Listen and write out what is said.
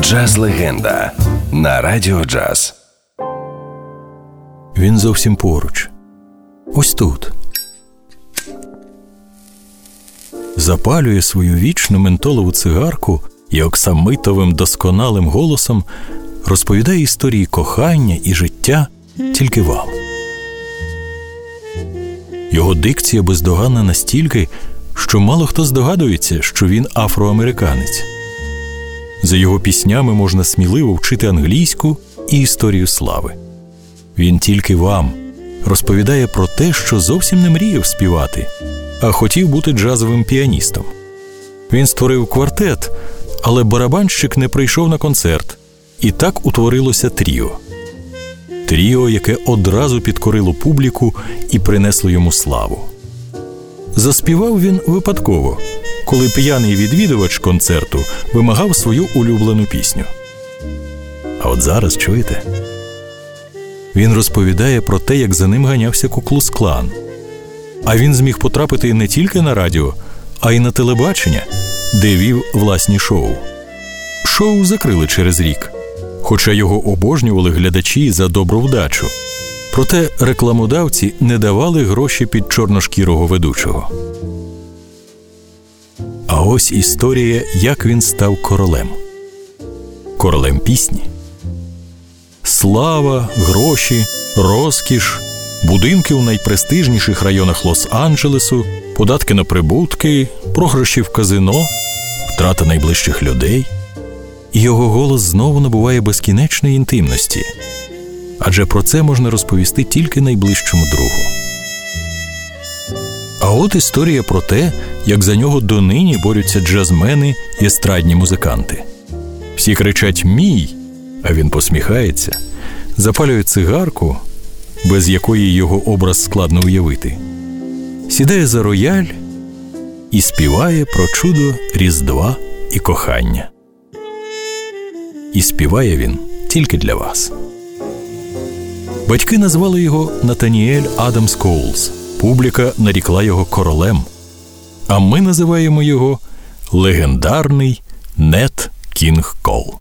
Джаз легенда на радіо джаз. Він зовсім поруч. Ось тут. Запалює свою вічну ментолову цигарку і оксамитовим досконалим голосом розповідає історії кохання і життя тільки вам. Його дикція бездоганна настільки, що мало хто здогадується, що він афроамериканець. За його піснями можна сміливо вчити англійську і історію слави. Він тільки вам розповідає про те, що зовсім не мріяв співати, а хотів бути джазовим піаністом. Він створив квартет, але барабанщик не прийшов на концерт, і так утворилося тріо. Тріо, яке одразу підкорило публіку і принесло йому славу. Заспівав він випадково, коли п'яний відвідувач концерту вимагав свою улюблену пісню. А от зараз чуєте? Він розповідає про те, як за ним ганявся куклус клан. А він зміг потрапити не тільки на радіо, а й на телебачення, де вів власні шоу. Шоу закрили через рік, хоча його обожнювали глядачі за добру вдачу. Проте рекламодавці не давали гроші під чорношкірого ведучого. Ось історія, як він став королем. Королем пісні. Слава, гроші, розкіш, будинки у найпрестижніших районах Лос-Анджелесу, податки на прибутки, програші в казино, втрата найближчих людей. І його голос знову набуває безкінечної інтимності. Адже про це можна розповісти тільки найближчому другу. От історія про те, як за нього донині борються джазмени і естрадні музиканти. Всі кричать Мій, а він посміхається, запалює цигарку, без якої його образ складно уявити, сідає за рояль і співає про чудо Різдва і кохання. І співає він тільки для вас. Батьки назвали його Натаніель Адамс Коулс. Публіка нарікла його королем. А ми називаємо його легендарний Нет Кінг Кол.